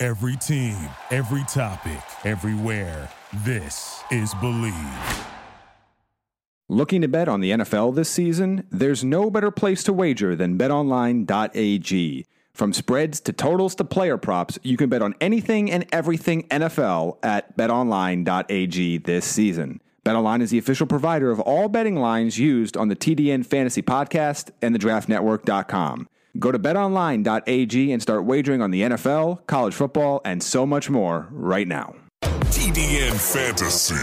Every team, every topic, everywhere. This is Believe. Looking to bet on the NFL this season? There's no better place to wager than betonline.ag. From spreads to totals to player props, you can bet on anything and everything NFL at betonline.ag this season. BetOnline is the official provider of all betting lines used on the TDN Fantasy Podcast and the DraftNetwork.com. Go to betonline.ag and start wagering on the NFL, college football, and so much more right now. TDN Fantasy.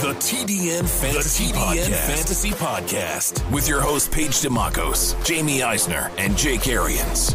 The TDN Fantasy, The TDN Podcast. Fantasy Podcast with your hosts Paige DeMacos, Jamie Eisner, and Jake Arians.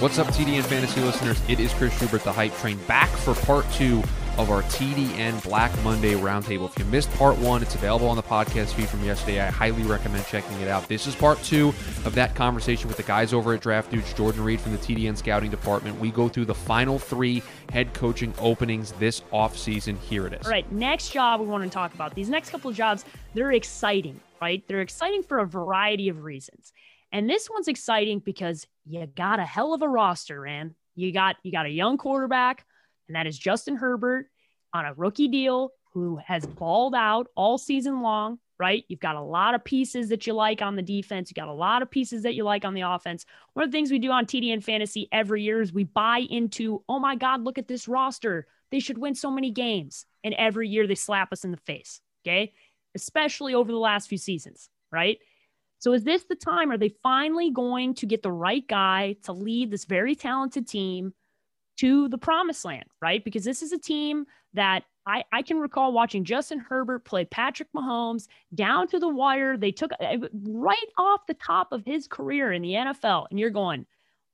What's up, TDN fantasy listeners? It is Chris Schubert, the hype train, back for part two of our TDN Black Monday roundtable. If you missed part one, it's available on the podcast feed from yesterday. I highly recommend checking it out. This is part two of that conversation with the guys over at Draft Dudes, Jordan Reid from the TDN scouting department. We go through the final three head coaching openings this offseason. Here it is. All right, next job we want to talk about. These next couple of jobs, they're exciting, right? They're exciting for a variety of reasons. And this one's exciting because you got a hell of a roster, man. You got you got a young quarterback, and that is Justin Herbert on a rookie deal who has balled out all season long, right? You've got a lot of pieces that you like on the defense. You got a lot of pieces that you like on the offense. One of the things we do on TDN Fantasy every year is we buy into, oh my God, look at this roster. They should win so many games. And every year they slap us in the face. Okay. Especially over the last few seasons, right? So is this the time? Are they finally going to get the right guy to lead this very talented team to the promised land, right? Because this is a team that I, I can recall watching Justin Herbert play Patrick Mahomes down to the wire. They took uh, right off the top of his career in the NFL. And you're going,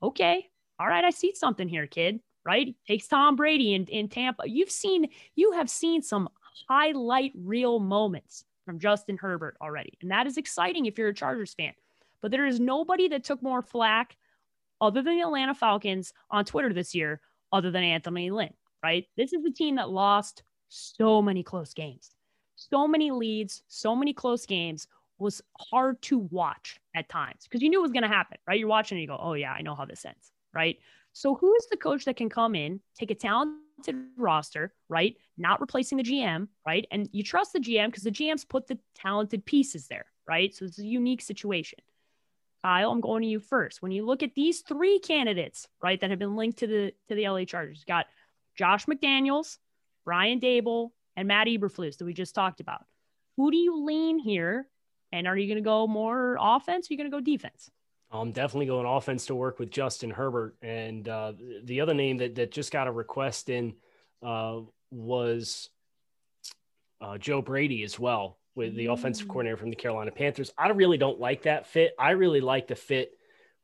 okay, all right, I see something here, kid, right? Takes Tom Brady in, in Tampa. You've seen, you have seen some highlight reel moments from Justin Herbert already. And that is exciting if you're a Chargers fan. But there is nobody that took more flack other than the Atlanta Falcons on Twitter this year, other than Anthony Lynn, right? This is a team that lost so many close games, so many leads, so many close games was hard to watch at times because you knew it was going to happen, right? You're watching and you go, oh, yeah, I know how this ends, right? So, who is the coach that can come in, take a talented roster, right? Not replacing the GM, right? And you trust the GM because the GM's put the talented pieces there, right? So, it's a unique situation. Kyle, I'm going to you first. When you look at these three candidates, right, that have been linked to the to the LA Chargers, got Josh McDaniels, Brian Daboll, and Matt Eberflus that we just talked about. Who do you lean here? And are you going to go more offense? Or are you going to go defense? I'm definitely going offense to work with Justin Herbert. And uh, the other name that, that just got a request in uh, was uh, Joe Brady as well, with the offensive coordinator from the Carolina Panthers. I really don't like that fit. I really like the fit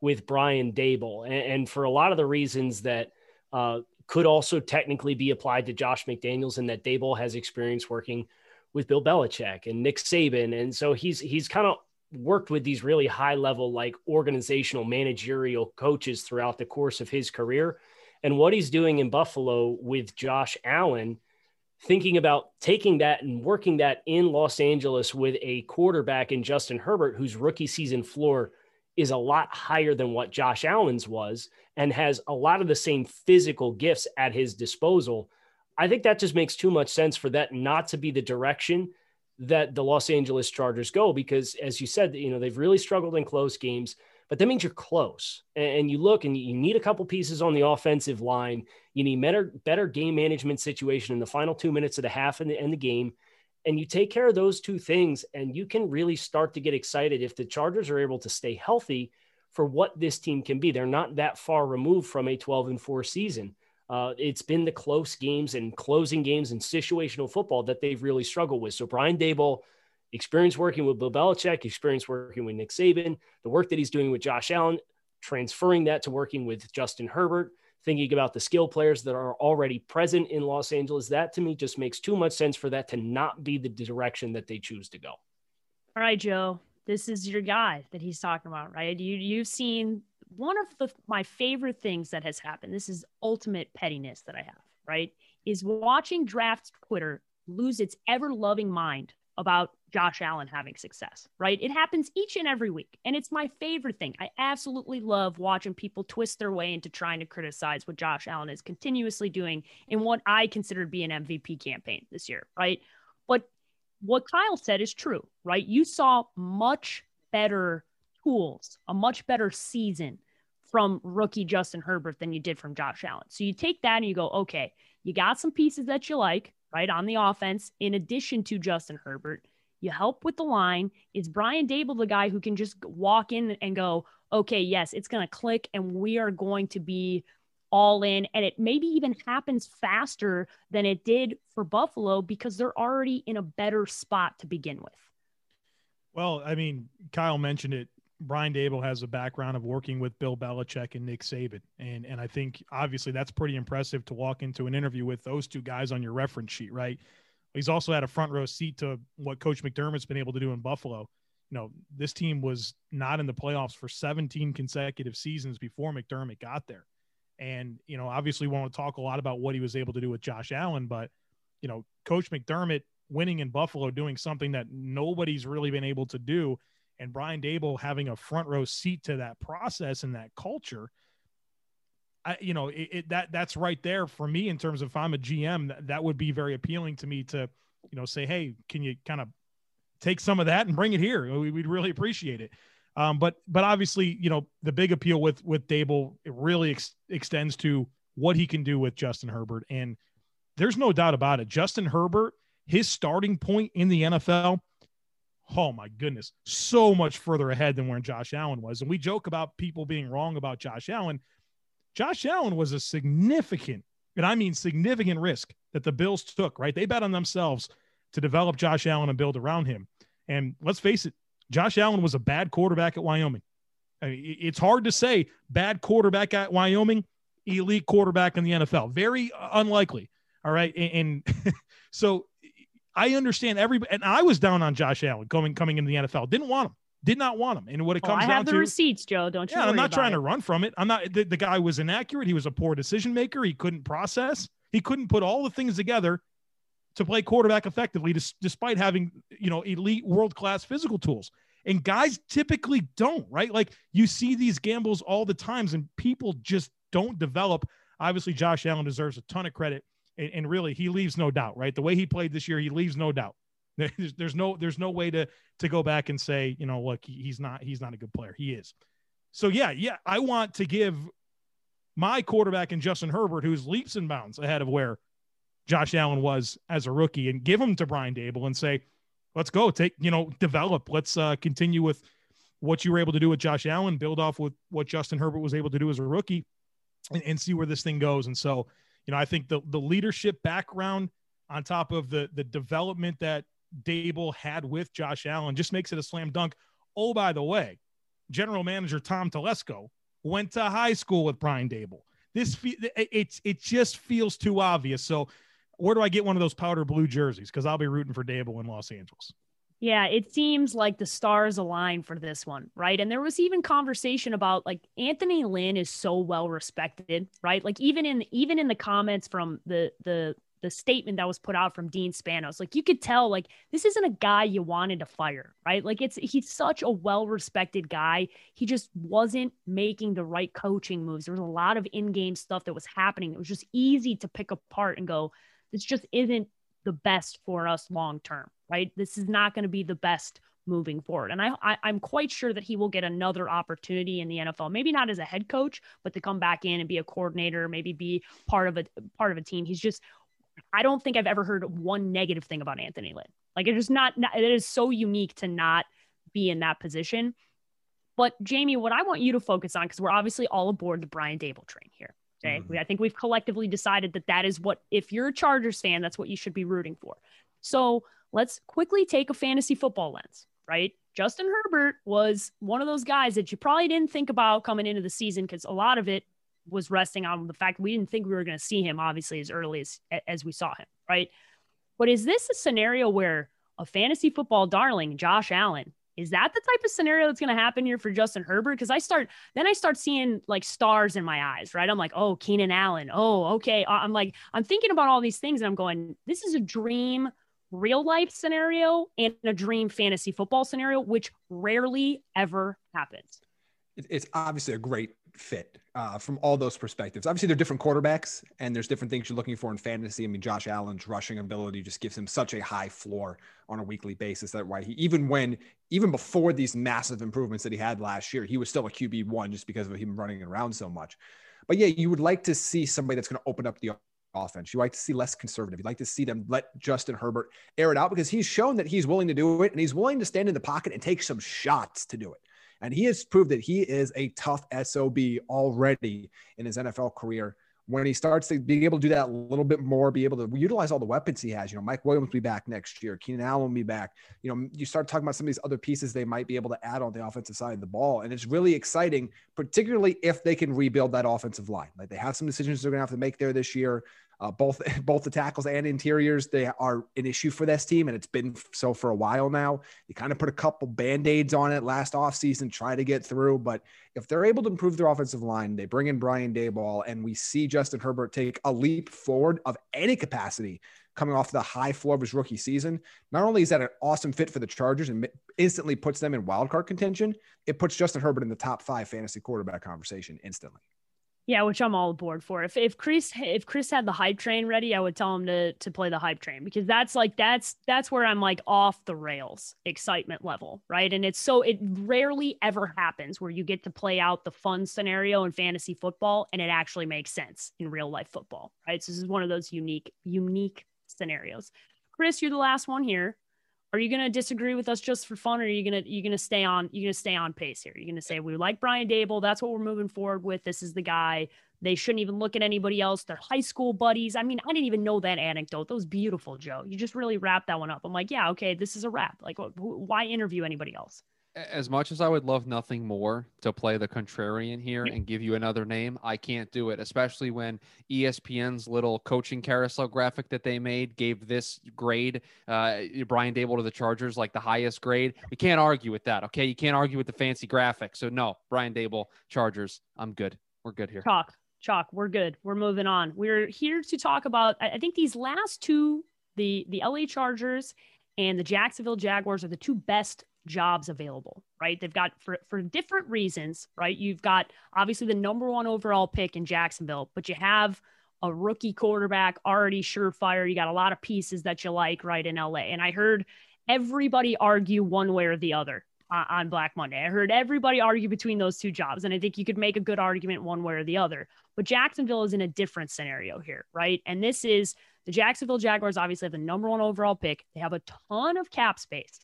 with Brian Daboll. And, and for a lot of the reasons that uh, could also technically be applied to Josh McDaniels and that Daboll has experience working with Bill Belichick and Nick Saban. And so he's he's kind of worked with these really high level like organizational managerial coaches throughout the course of his career. And what he's doing in Buffalo with Josh Allen, thinking about taking that and working that in Los Angeles with a quarterback in Justin Herbert, whose rookie season floor is a lot higher than what Josh Allen's was and has a lot of the same physical gifts at his disposal. I think that just makes too much sense for that not to be the direction that the Los Angeles Chargers go because as you said, you know, they've really struggled in close games, but that means you're close. And you look and you need a couple pieces on the offensive line. You need better better game management situation in the final 2 minutes of the half and the, and the game. And you take care of those two things and you can really start to get excited if the Chargers are able to stay healthy for what this team can be. They're not that far removed from a 12 and 4 season. Uh, it's been the close games and closing games and situational football that they've really struggled with. So Brian Daboll, experience working with Bill Belichick, experience working with Nick Saban, the work that he's doing with Josh Allen, transferring that to working with Justin Herbert, thinking about the skill players that are already present in Los Angeles, that to me just makes too much sense for that to not be the direction that they choose to go. All right, Joe, this is your guy that he's talking about, right? You you've seen one of the my favorite things that has happened. This is ultimate pettiness that I have, right? Is watching draft Twitter lose its ever loving mind about Josh Allen having success, right? It happens each and every week. And it's my favorite thing. I absolutely love watching people twist their way into trying to criticize what Josh Allen is continuously doing in what I consider to be an MVP campaign this year, right? But what Kyle said is true, right? You saw much better tools, a much better season from rookie Justin Herbert than you did from Josh Allen. So you take that and you go, okay, you got some pieces that you like, right, on the offense, in addition to Justin Herbert. You help with the line. Is Brian Daboll the guy who can just walk in and go, okay, yes, it's going to click and we are going to be all in. And it maybe even happens faster than it did for Buffalo because they're already in a better spot to begin with. Well, I mean, Kyle mentioned it Brian Daboll has a background of working with Bill Belichick and Nick Saban, and and I think obviously that's pretty impressive to walk into an interview with those two guys on your reference sheet, right? He's also had a front row seat to what Coach McDermott's been able to do in Buffalo. You know, this team was not in the playoffs for 17 consecutive seasons before McDermott got there, and you know, obviously, we want to talk a lot about what he was able to do with Josh Allen, but you know, Coach McDermott winning in Buffalo, doing something that nobody's really been able to do and Brian Daboll having a front row seat to that process and that culture. I, you know, it, it, that that's right there for me in terms of if I'm a GM, that, that would be very appealing to me to, you know, say, hey, can you kind of take some of that and bring it here? We, would really appreciate it. Um, but but obviously, you know, the big appeal with with Daboll it really ex- extends to what he can do with Justin Herbert, and there's no doubt about it. Justin Herbert, his starting point in the NFL oh my goodness, so much further ahead than where Josh Allen was. And we joke about people being wrong about Josh Allen. Josh Allen was a significant, and I mean significant risk that the Bills took, right? They bet on themselves to develop Josh Allen and build around him. And let's face it, Josh Allen was a bad quarterback at Wyoming. I mean, it's hard to say bad quarterback at Wyoming, elite quarterback in the NFL. Very unlikely. All right. And, and so I understand everybody, and I was down on Josh Allen coming coming into the NFL. Didn't want him. Did not want him. And what it oh, comes oh, I have the to, receipts, Joe. Don't you? Yeah, I'm not trying it. to run from it. I'm not. The, the guy was inaccurate. He was a poor decision maker. He couldn't process. He couldn't put all the things together to play quarterback effectively, despite having you know elite world class physical tools. And guys typically don't, right? Like you see these gambles all the times, and people just don't develop. Obviously, Josh Allen deserves a ton of credit, and, and really, he leaves no doubt, right? The way he played this year, he leaves no doubt. There's, there's no there's no way to to go back and say you know look he's not he's not a good player. He is. So yeah yeah I want to give my quarterback and Justin Herbert, who's leaps and bounds ahead of where Josh Allen was as a rookie, and give him to Brian Daboll and say, let's go take you know develop. Let's uh, continue with what you were able to do with Josh Allen, build off with what Justin Herbert was able to do as a rookie, and, and see where this thing goes. And so you know I think the the leadership background on top of the the development that Daboll had with Josh Allen just makes it a slam dunk. Oh, by the way, general manager Tom Telesco went to high school with Brian Daboll. This it's it just feels too obvious. So, where do I get one of those powder blue jerseys? Because I'll be rooting for Daboll in Los Angeles. Yeah, it seems like the stars align for this one, right? And there was even conversation about like Anthony Lynn is so well respected, right? Like even in even in the comments from the the the statement that was put out from Dean Spanos. Like you could tell, like this isn't a guy you wanted to fire, right? Like it's he's such a well-respected guy. He just wasn't making the right coaching moves. There was a lot of in-game stuff that was happening. It was just easy to pick apart and go, this just isn't the best for us long term, right? This is not going to be the best moving forward. And I, I am quite sure that he will get another opportunity in the NFL. Maybe not as a head coach, but to come back in and be a coordinator, maybe be part of a part of a team. He's just I don't think I've ever heard one negative thing about Anthony Lynn. Like it is not, not it is so unique to not be in that position. But Jamie, what I want you to focus on, because we're obviously all aboard the Brian Daboll train here. Okay. Mm-hmm. I think we've collectively decided that that is what, if you're a Chargers fan, that's what you should be rooting for. So let's quickly take a fantasy football lens, right? Justin Herbert was one of those guys that you probably didn't think about coming into the season because a lot of it was resting on the fact we didn't think we were going to see him obviously as early as as we saw him, right? But is this a scenario where a fantasy football darling, Josh Allen, is that the type of scenario that's going to happen here for Justin Herbert? Because I start, then I start seeing like stars in my eyes, right? I'm like, oh, Keenan Allen. Oh, okay. I'm like, I'm thinking about all these things and I'm going, this is a dream real life scenario and a dream fantasy football scenario, which rarely ever happens. It's obviously a great fit uh, from all those perspectives. Obviously, they're different quarterbacks, and there's different things you're looking for in fantasy. I mean, Josh Allen's rushing ability just gives him such a high floor on a weekly basis that why he even when even before these massive improvements that he had last year, he was still a QB one just because of him running around so much. But yeah, you would like to see somebody that's going to open up the offense. You like to see less conservative. You like to see them let Justin Herbert air it out because he's shown that he's willing to do it and he's willing to stand in the pocket and take some shots to do it. And he has proved that he is a tough SOB already in his NFL career. When he starts to be able to do that a little bit more, be able to utilize all the weapons he has, you know, Mike Williams will be back next year, Keenan Allen will be back. You know, you start talking about some of these other pieces they might be able to add on the offensive side of the ball. And it's really exciting, particularly if they can rebuild that offensive line. Like they have some decisions they're going to have to make there this year. Uh, both both the tackles and interiors they are an issue for this team, and it's been so for a while now. They kind of put a couple band aids on it last offseason, try to get through. But if they're able to improve their offensive line, they bring in Brian Daboll, and we see Justin Herbert take a leap forward of any capacity coming off the high floor of his rookie season. Not only is that an awesome fit for the Chargers and instantly puts them in wildcard contention, it puts Justin Herbert in the top five fantasy quarterback conversation instantly. Yeah, which I'm all aboard for. If if Chris if Chris had the hype train ready, I would tell him to to play the hype train because that's like that's that's where I'm like off the rails excitement level, right? And it's so it rarely ever happens where you get to play out the fun scenario in fantasy football and it actually makes sense in real life football, right? So this is one of those unique unique scenarios. Chris, you're the last one here are you going to disagree with us just for fun or are you going to you going to stay on you going to stay on pace here? You're going to say we like brian Daboll. that's what we're moving forward with. This is the guy. They shouldn't even look at anybody else. They're high school buddies. I mean i didn't even know that anecdote. That was beautiful joe. You just really wrapped that one up. I'm like yeah okay this is a wrap. Like why interview anybody else as much as I would love nothing more to play the contrarian here and give you another name, I can't do it, especially when ESPN's little coaching carousel graphic that they made gave this grade, uh, Brian Daboll to the Chargers, like the highest grade. We can't argue with that. Okay. You can't argue with the fancy graphic. So, no, Brian Daboll, Chargers. I'm good. We're good here. Chalk, chalk. We're good. We're moving on. We're here to talk about, I think these last two, the, the LA Chargers and the Jacksonville Jaguars are the two best jobs available, right? They've got for, for different reasons, right? You've got obviously the number one overall pick in Jacksonville, but you have a rookie quarterback already surefire. You got a lot of pieces that you like right in LA. And I heard everybody argue one way or the other uh, on Black Monday. I heard everybody argue between those two jobs. And I think you could make a good argument one way or the other. But Jacksonville is in a different scenario here, right? And this is the Jacksonville Jaguars obviously have the number one overall pick. They have a ton of cap space.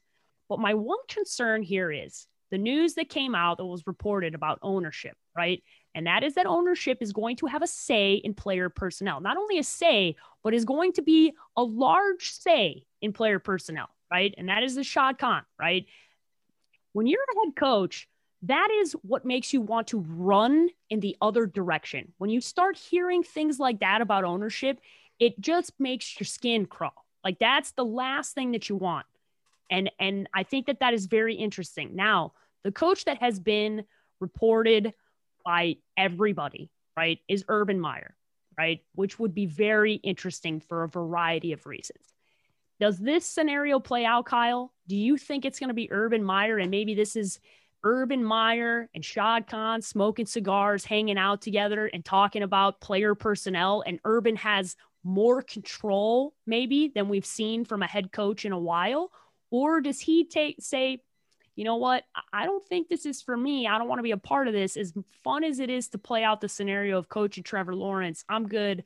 But my one concern here is the news that came out that was reported about ownership, right? And that is that ownership is going to have a say in player personnel. Not only a say, but is going to be a large say in player personnel, right? And that is the Shad Khan, right? When you're a head coach, that is what makes you want to run in the other direction. When you start hearing things like that about ownership, it just makes your skin crawl. Like that's the last thing that you want and and I think that that is very interesting. Now, the coach that has been reported by everybody, right, is Urban Meyer, right, which would be very interesting for a variety of reasons. Does this scenario play out, Kyle? Do you think it's going to be Urban Meyer and maybe this is Urban Meyer and Shad Khan smoking cigars, hanging out together and talking about player personnel and Urban has more control maybe than we've seen from a head coach in a while? Or does he take say, you know what? I don't think this is for me. I don't want to be a part of this. As fun as it is to play out the scenario of coaching Trevor Lawrence, I'm good.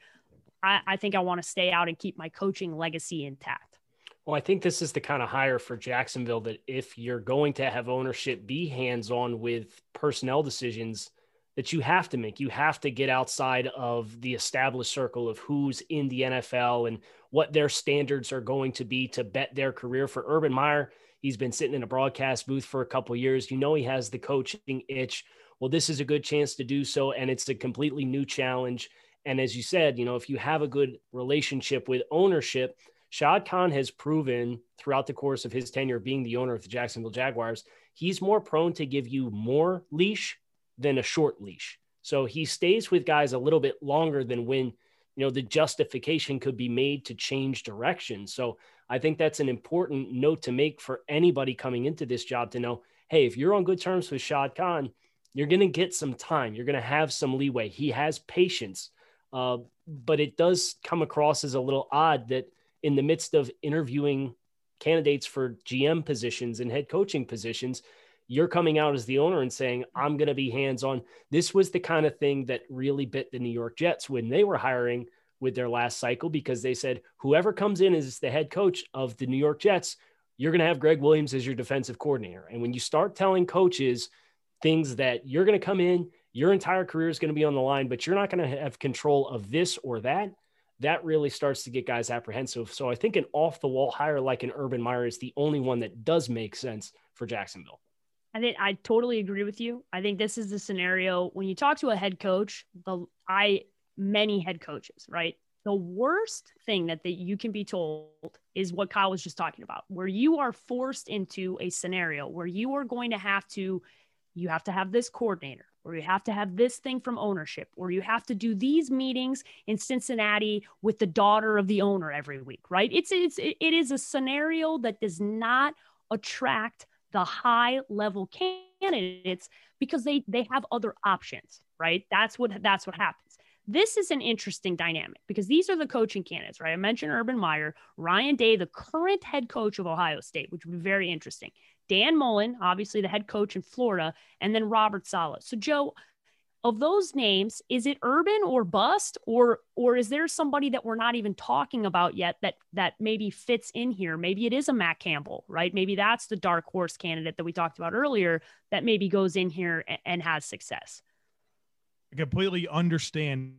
I, I think I want to stay out and keep my coaching legacy intact. Well, I think this is the kind of hire for Jacksonville that if you're going to have ownership be hands on with personnel decisions that you have to make, you have to get outside of the established circle of who's in the NFL and what their standards are going to be to bet their career for Urban Meyer. He's been sitting in a broadcast booth for a couple years. You know he has the coaching itch. Well, this is a good chance to do so, and it's a completely new challenge. And as you said, you know, if you have a good relationship with ownership, Shad Khan has proven throughout the course of his tenure being the owner of the Jacksonville Jaguars, he's more prone to give you more leash than a short leash. So he stays with guys a little bit longer than when, you know, the justification could be made to change direction. So I think that's an important note to make for anybody coming into this job to know, hey, if you're on good terms with Shad Khan, you're going to get some time. You're going to have some leeway. He has patience. Uh, but it does come across as a little odd that in the midst of interviewing candidates for GM positions and head coaching positions, you're coming out as the owner and saying, I'm going to be hands on. This was the kind of thing that really bit the New York Jets when they were hiring with their last cycle because they said, whoever comes in as the head coach of the New York Jets, you're going to have Gregg Williams as your defensive coordinator. And when you start telling coaches things that you're going to come in, your entire career is going to be on the line, but you're not going to have control of this or that that really starts to get guys apprehensive. So I think an off the wall hire like an Urban Meyer is the only one that does make sense for Jacksonville. I think I totally agree with you. I think this is the scenario when you talk to a head coach, the I many head coaches, right? The worst thing that, that you can be told is what Kyle was just talking about, where you are forced into a scenario where you are going to have to you have to have this coordinator or you have to have this thing from ownership, or you have to do these meetings in Cincinnati with the daughter of the owner every week, right? It's it's it is a scenario that does not attract the high level candidates because they they have other options, right? That's what that's what happens. This is an interesting dynamic because these are the coaching candidates, right? I mentioned Urban Meyer, Ryan Day, the current head coach of Ohio State, which would be very interesting. Dan Mullen, obviously the head coach in Florida, and then Robert Saleh. So, Joe, of those names, is it Urban or Bust, or or is there somebody that we're not even talking about yet that that maybe fits in here? Maybe it is a Matt Campbell, right? Maybe that's the dark horse candidate that we talked about earlier that maybe goes in here and, and has success. I completely understand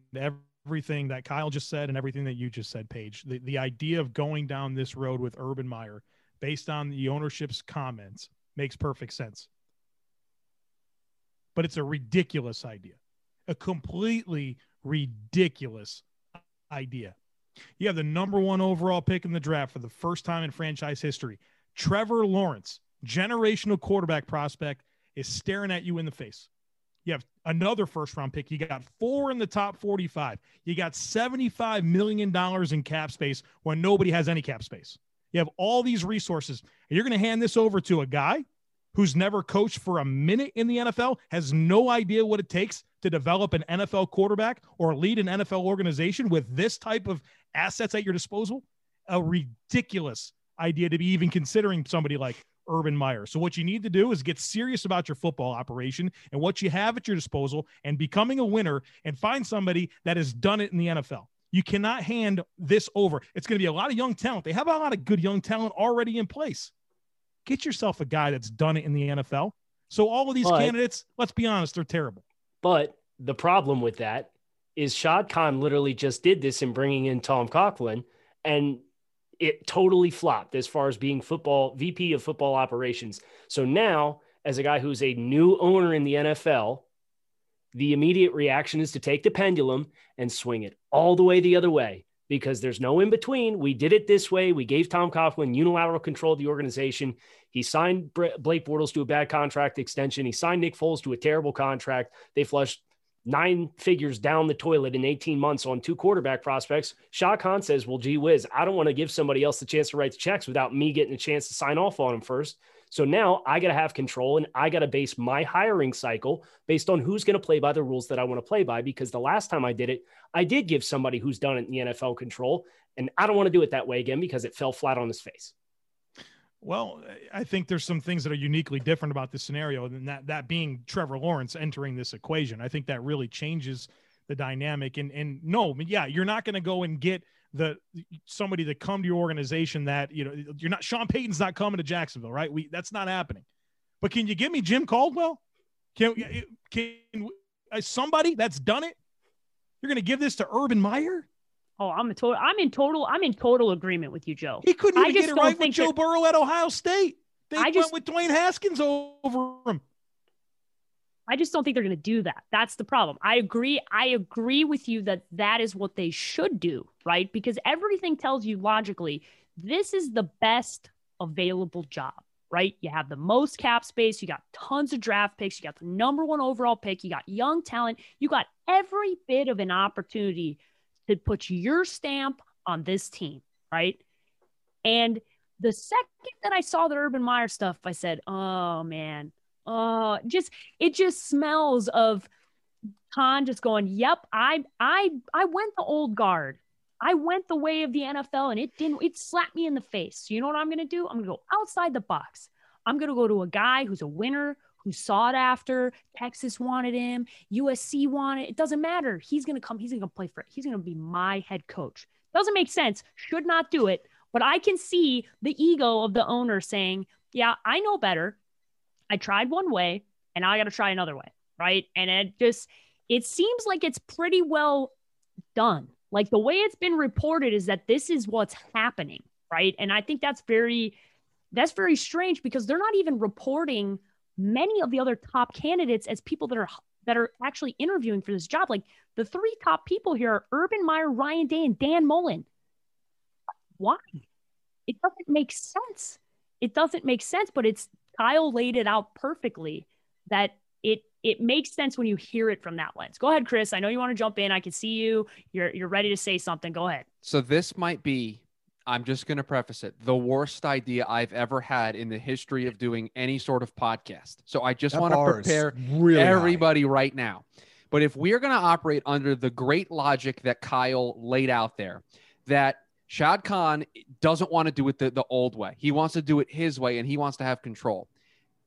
everything that Kyle just said and everything that you just said, Paige. The the idea of going down this road with Urban Meyer based on the ownership's comments makes perfect sense. But it's a ridiculous idea, a completely ridiculous idea. You have the number one overall pick in the draft for the first time in franchise history. Trevor Lawrence, generational quarterback prospect, is staring at you in the face. You have another first round pick. You got four in the top 45. You got $75 million in cap space when nobody has any cap space. You have all these resources, and you're going to hand this over to a guy who's never coached for a minute in the NFL, has no idea what it takes to develop an NFL quarterback or lead an NFL organization with this type of assets at your disposal. A ridiculous idea to be even considering somebody like Urban Meyer. So, what you need to do is get serious about your football operation and what you have at your disposal and becoming a winner and find somebody that has done it in the NFL. You cannot hand this over. It's going to be a lot of young talent. They have a lot of good young talent already in place. Get yourself a guy that's done it in the NFL. So all of these but, candidates, let's be honest, they're terrible. But the problem with that is Shad Khan literally just did this in bringing in Tom Coughlin, and it totally flopped as far as being football VP of football operations. So now, as a guy who's a new owner in the NFL, the immediate reaction is to take the pendulum and swing it all the way the other way because there's no in between. We did it this way. We gave Tom Coughlin unilateral control of the organization. He signed Blake Bortles to a bad contract extension. He signed Nick Foles to a terrible contract. They flushed nine figures down the toilet in 18 months on two quarterback prospects. Shad Khan says, Well, gee whiz, I don't want to give somebody else the chance to write the checks without me getting a chance to sign off on them first. So now I got to have control and I got to base my hiring cycle based on who's going to play by the rules that I want to play by. Because the last time I did it, I did give somebody who's done it in the NFL control. And I don't want to do it that way again because it fell flat on his face. Well, I think there's some things that are uniquely different about this scenario than that, that being Trevor Lawrence entering this equation. I think that really changes the dynamic. And, and no, yeah, you're not going to go and get the somebody to come to your organization that you know you're not Sean Payton's not coming to Jacksonville, right? We that's not happening. But can you give me Jim Caldwell? Can can uh, somebody that's done it? You're going to give this to Urban Meyer? Oh, I'm a total. I'm in total. I'm in total agreement with you, Joe. He couldn't even get it right with Joe that, Burrow at Ohio State. They I went just- with Dwayne Haskins over him. I just don't think they're going to do that. That's the problem. I agree. I agree with you that that is what they should do, right? Because everything tells you logically this is the best available job, right? You have the most cap space, you got tons of draft picks, you got the number one overall pick, you got young talent, you got every bit of an opportunity to put your stamp on this team, right? And the second that I saw the Urban Meyer stuff, I said, "Oh man, oh, just it just smells of Khan just going, "Yep, I I I went the old guard. I went the way of the NFL, and it didn't. It slapped me in the face. You know what I'm going to do? I'm going to go outside the box. I'm going to go to a guy who's a winner." Who sought after Texas wanted him, USC wanted it doesn't matter. He's gonna come, he's gonna play for it. He's gonna be my head coach. Doesn't make sense, should not do it. But I can see the ego of the owner saying, Yeah, I know better. I tried one way and I got to try another way. Right. And it just, it seems like it's pretty well done. Like the way it's been reported is that this is what's happening. Right. And I think that's very, that's very strange because they're not even reporting many of the other top candidates as people that are that are actually interviewing for this job. Like the three top people here are Urban Meyer, Ryan Day, and Dan Mullen. Why? It doesn't make sense. It doesn't make sense, but it's Kyle laid it out perfectly that it it makes sense when you hear it from that lens. Go ahead, Chris. I know you want to jump in. I can see you. You're you're ready to say something. Go ahead. So this might be, I'm just going to preface it, the worst idea I've ever had in the history of doing any sort of podcast. So I just That want to prepare really high. everybody right now. But if we're going to operate under the great logic that Kyle laid out there, that Shad Khan doesn't want to do it the, the old way. He wants to do it his way and he wants to have control.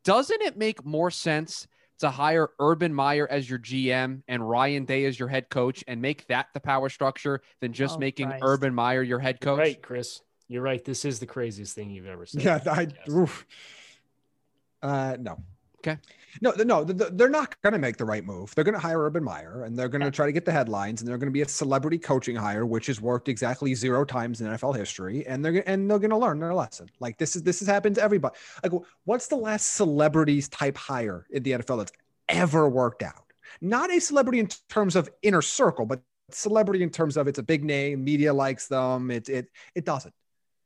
Doesn't it make more sense to hire Urban Meyer as your GM and Ryan Day as your head coach and make that the power structure than just Oh, making Christ. Urban Meyer your head coach? Right, Chris. You're right. This is the craziest thing you've ever seen. Yeah, I, Yes. oof. Uh, no. Okay. No, no, th- th- they're not going to make the right move. They're going to hire Urban Meyer, and they're going to try to get the headlines, and they're going to be a celebrity coaching hire, which has worked exactly zero times in NFL history, and they're and they're going to learn their lesson. Like this is this has happened to everybody. Like, what's the last celebrities type hire in the NFL that's ever worked out? Not a celebrity in terms of inner circle, but celebrity in terms of it's a big name, media likes them. It it it doesn't.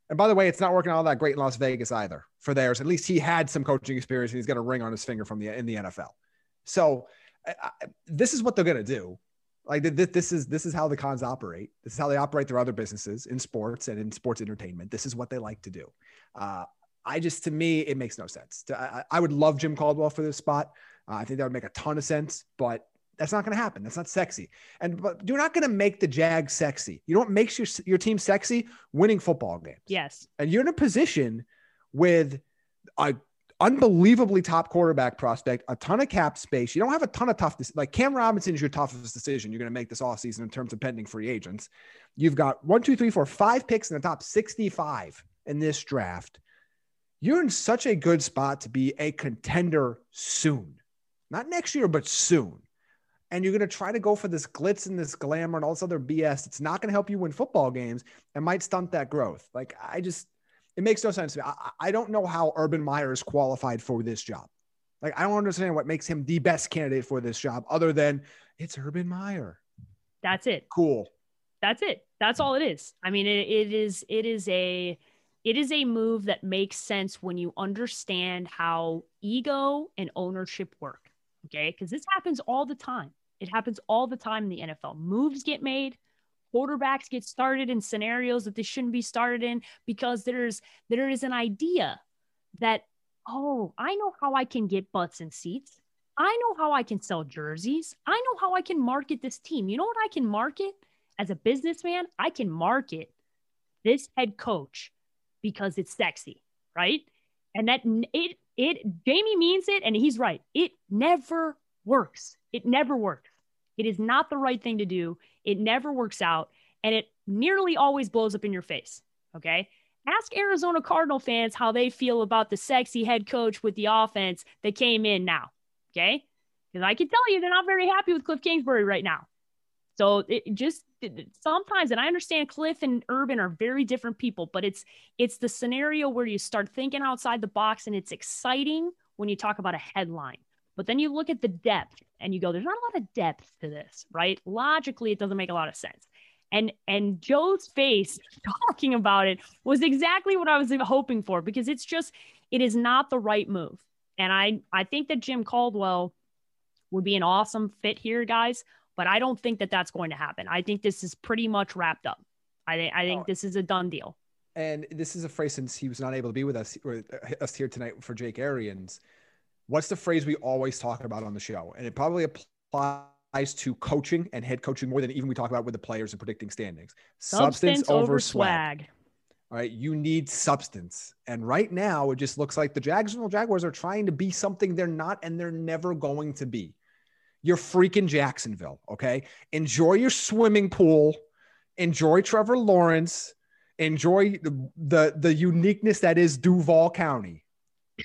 And by the way, it's not working all that great in Las Vegas either for theirs. At least he had some coaching experience and he's got a ring on his finger from the in the NFL. So I, this is what they're going to do. Like th- th- this is this is how the Khans operate. This is how they operate their other businesses in sports and in sports entertainment. This is what they like to do. Uh, I just to me it makes no sense. I, I would love Jim Caldwell for this spot. Uh, I think that would make a ton of sense, but that's not going to happen. That's not sexy. And but you're not going to make the Jag sexy. You know what makes your your team sexy? Winning football games Yes. and you're in a position with a unbelievably top quarterback prospect, a ton of cap space. You don't have a ton of tough, like Cam Robinson is your toughest decision you're going to make this offseason in terms of pending free agents. You've got one, two, three, four, five picks in the top 65 in this draft. You're in such a good spot to be a contender soon, not next year, but soon. And you're going to try to go for this glitz and this glamour and all this other BS. It's not going to help you win football games and might stunt that growth. Like, I just, it makes no sense to me. I, I don't know how Urban Meyer is qualified for this job. Like, I don't understand what makes him the best candidate for this job other than it's Urban Meyer. That's it. Cool. That's it. That's all it is. I mean, it, it is it is a it is a move that makes sense when you understand how ego and ownership work. Okay, because this happens all the time. It happens all the time in the NFL. Moves get made, quarterbacks get started in scenarios that they shouldn't be started in because there's there is an idea that oh, I know how I can get butts and seats. I know how I can sell jerseys. I know how I can market this team. You know what I can market? as a businessman, I can market this head coach because it's sexy, right? And that it it Jamie means it and he's right. It never works. It never works. It is not the right thing to do. It never works out and it nearly always blows up in your face, okay? Ask Arizona Cardinal fans how they feel about the sexy head coach with the offense that came in now, okay? Because I can tell you they're not very happy with Cliff Kingsbury right now. So it just sometimes, and I understand Cliff and Urban are very different people, but it's it's the scenario where you start thinking outside the box, and it's exciting when you talk about a headline. But then you look at the depth, and you go, "There's not a lot of depth to this, right?" Logically, it doesn't make a lot of sense. And and Joe's face talking about it was exactly what I was hoping for because it's just it is not the right move. And I I think that Jim Caldwell would be an awesome fit here, guys. But I don't think that that's going to happen. I think this is pretty much wrapped up. I, th- I think oh. this is a done deal. And this is a phrase since he was not able to be with us, with uh, us here tonight for Jake Arians. What's the phrase we always talk about on the show? And it probably applies to coaching and head coaching more than even we talk about with the players and predicting standings. Substance, substance over, swag. swag. All right, you need substance. And right now, it just looks like the Jacksonville Jaguars are trying to be something they're not and they're never going to be. You're freaking Jacksonville, okay? Enjoy your swimming pool, enjoy Trevor Lawrence, enjoy the, the, the uniqueness that is Duval County,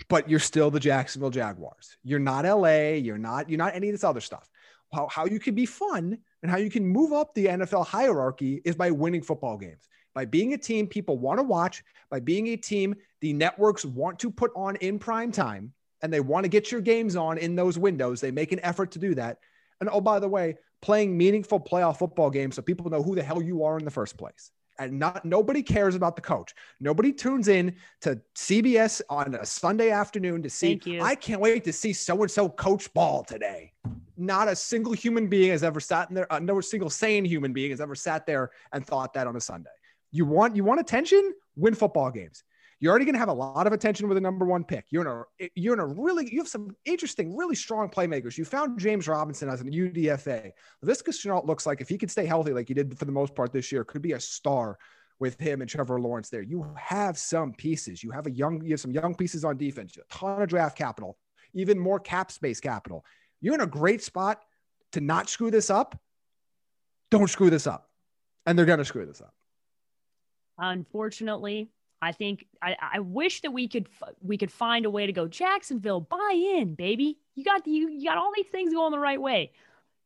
but you're still the Jacksonville Jaguars. You're not LA, you're not you're not any of this other stuff. How, how you can be fun and how you can move up the NFL hierarchy is by winning football games by being a team people want to watch, by being a team the networks want to put on in prime time, and they want to get your games on in those windows. They make an effort to do that. And oh, by the way, playing meaningful playoff football games so people know who the hell you are in the first place. And not nobody cares about the coach. Nobody tunes in to CBS on a Sunday afternoon to see. I can't wait to see so and so coach ball today. Not a single human being has ever sat in there. Uh, no single sane human being has ever sat there and thought that on a Sunday. You want you want attention? Win football games. You're already going to have a lot of attention with a number one pick. You're in a you're in a really you have some interesting, really strong playmakers. You found James Robinson as an UDFA. Laviska Shenault looks like if he could stay healthy, like he did for the most part this year, could be a star with him and Trevor Lawrence there. You have some pieces. You have a young you have some young pieces on defense. A ton of draft capital, even more cap space capital. You're in a great spot to not screw this up. Don't screw this up, and they're going to screw this up. Unfortunately, I think I, I wish that we could we could find a way to go Jacksonville buy in, baby. You got you, you got all these things going the right way.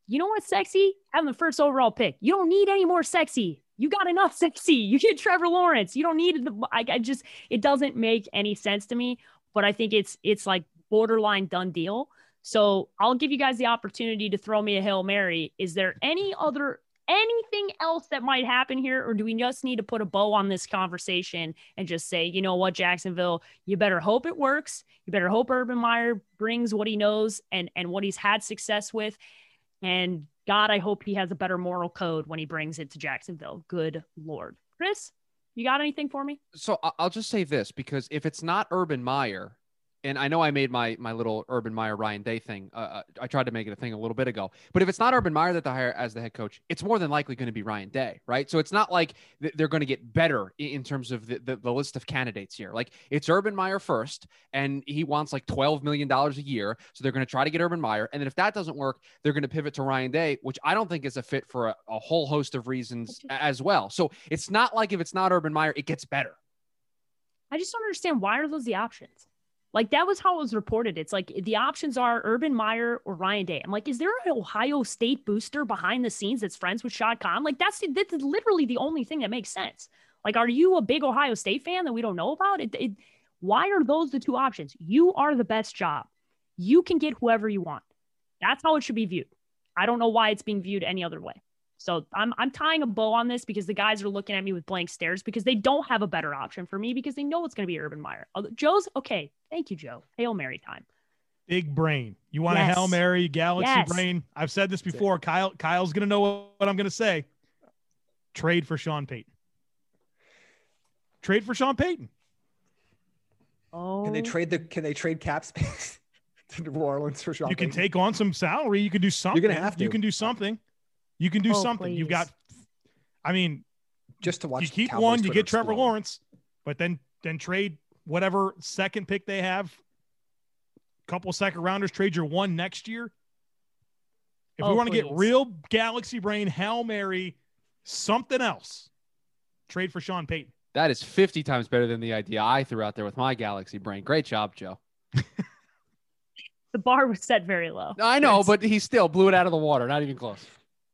You know what's sexy? Having the first overall pick. You don't need any more sexy. You got enough sexy. You get Trevor Lawrence. You don't need the. I, I just it doesn't make any sense to me. But I think it's it's like borderline done deal. So I'll give you guys the opportunity to throw me a hail mary. Is there any other anything else that might happen here, or do we just need to put a bow on this conversation and just say, you know what, Jacksonville, you better hope it works. You better hope Urban Meyer brings what he knows and and what he's had success with, and God, I hope he has a better moral code when he brings it to Jacksonville. Good Lord, Chris, you got anything for me? So I'll just say this because if it's not Urban Meyer, and I know I made my my little Urban Meyer Ryan Day thing. Uh, uh, I tried to make it a thing a little bit ago. But if it's not Urban Meyer that they hire as the head coach, it's more than likely going to be Ryan Day, right? So it's not like they're going to get better in terms of the, the, the, list of candidates here. Like it's Urban Meyer first, and he wants like twelve million dollars a year. So they're going to try to get Urban Meyer, and then if that doesn't work, they're going to pivot to Ryan Day, which I don't think is a fit for a, a whole host of reasons as well. So it's not like if it's not Urban Meyer, it gets better. I just don't understand why are those the options? Like that was how it was reported. It's like the options are Urban Meyer or Ryan Day. I'm like, is there an Ohio State booster behind the scenes that's friends with Shad Khan? Like that's that's literally the only thing that makes sense. Like, are you a big Ohio State fan that we don't know about? It, it why are those the two options? You are the best job. You can get whoever you want. That's how it should be viewed. I don't know why it's being viewed any other way. So I'm I'm tying a bow on this because the guys are looking at me with blank stares because they don't have a better option for me because they know it's going to be Urban Meyer. Joe's okay. Thank you, Joe. Hail Mary time. Big brain. You want yes. a Hail Mary Galaxy yes. brain? I've said this before. Kyle Kyle's going to know what I'm going to say. Trade for Sean Payton. Trade for Sean Payton. Oh. Can they trade the can they trade cap space to New Orleans for Sean You Payton? can take on some salary. You can do something. You're going to have to. You can do something. You can do oh, something. Please. You've got, I mean, just to watch. You keep Cowboys one, you get Trevor explode. Lawrence, but then then trade whatever second pick they have. Couple second rounders, trade your one next year. If oh, we want to get real Galaxy Brain, Hail Mary, something else, trade for Sean Payton. That is 50 times better than the idea I threw out there with my Galaxy Brain. Great job, Joe. the bar was set very low. I know, but he still blew it out of the water. Not even close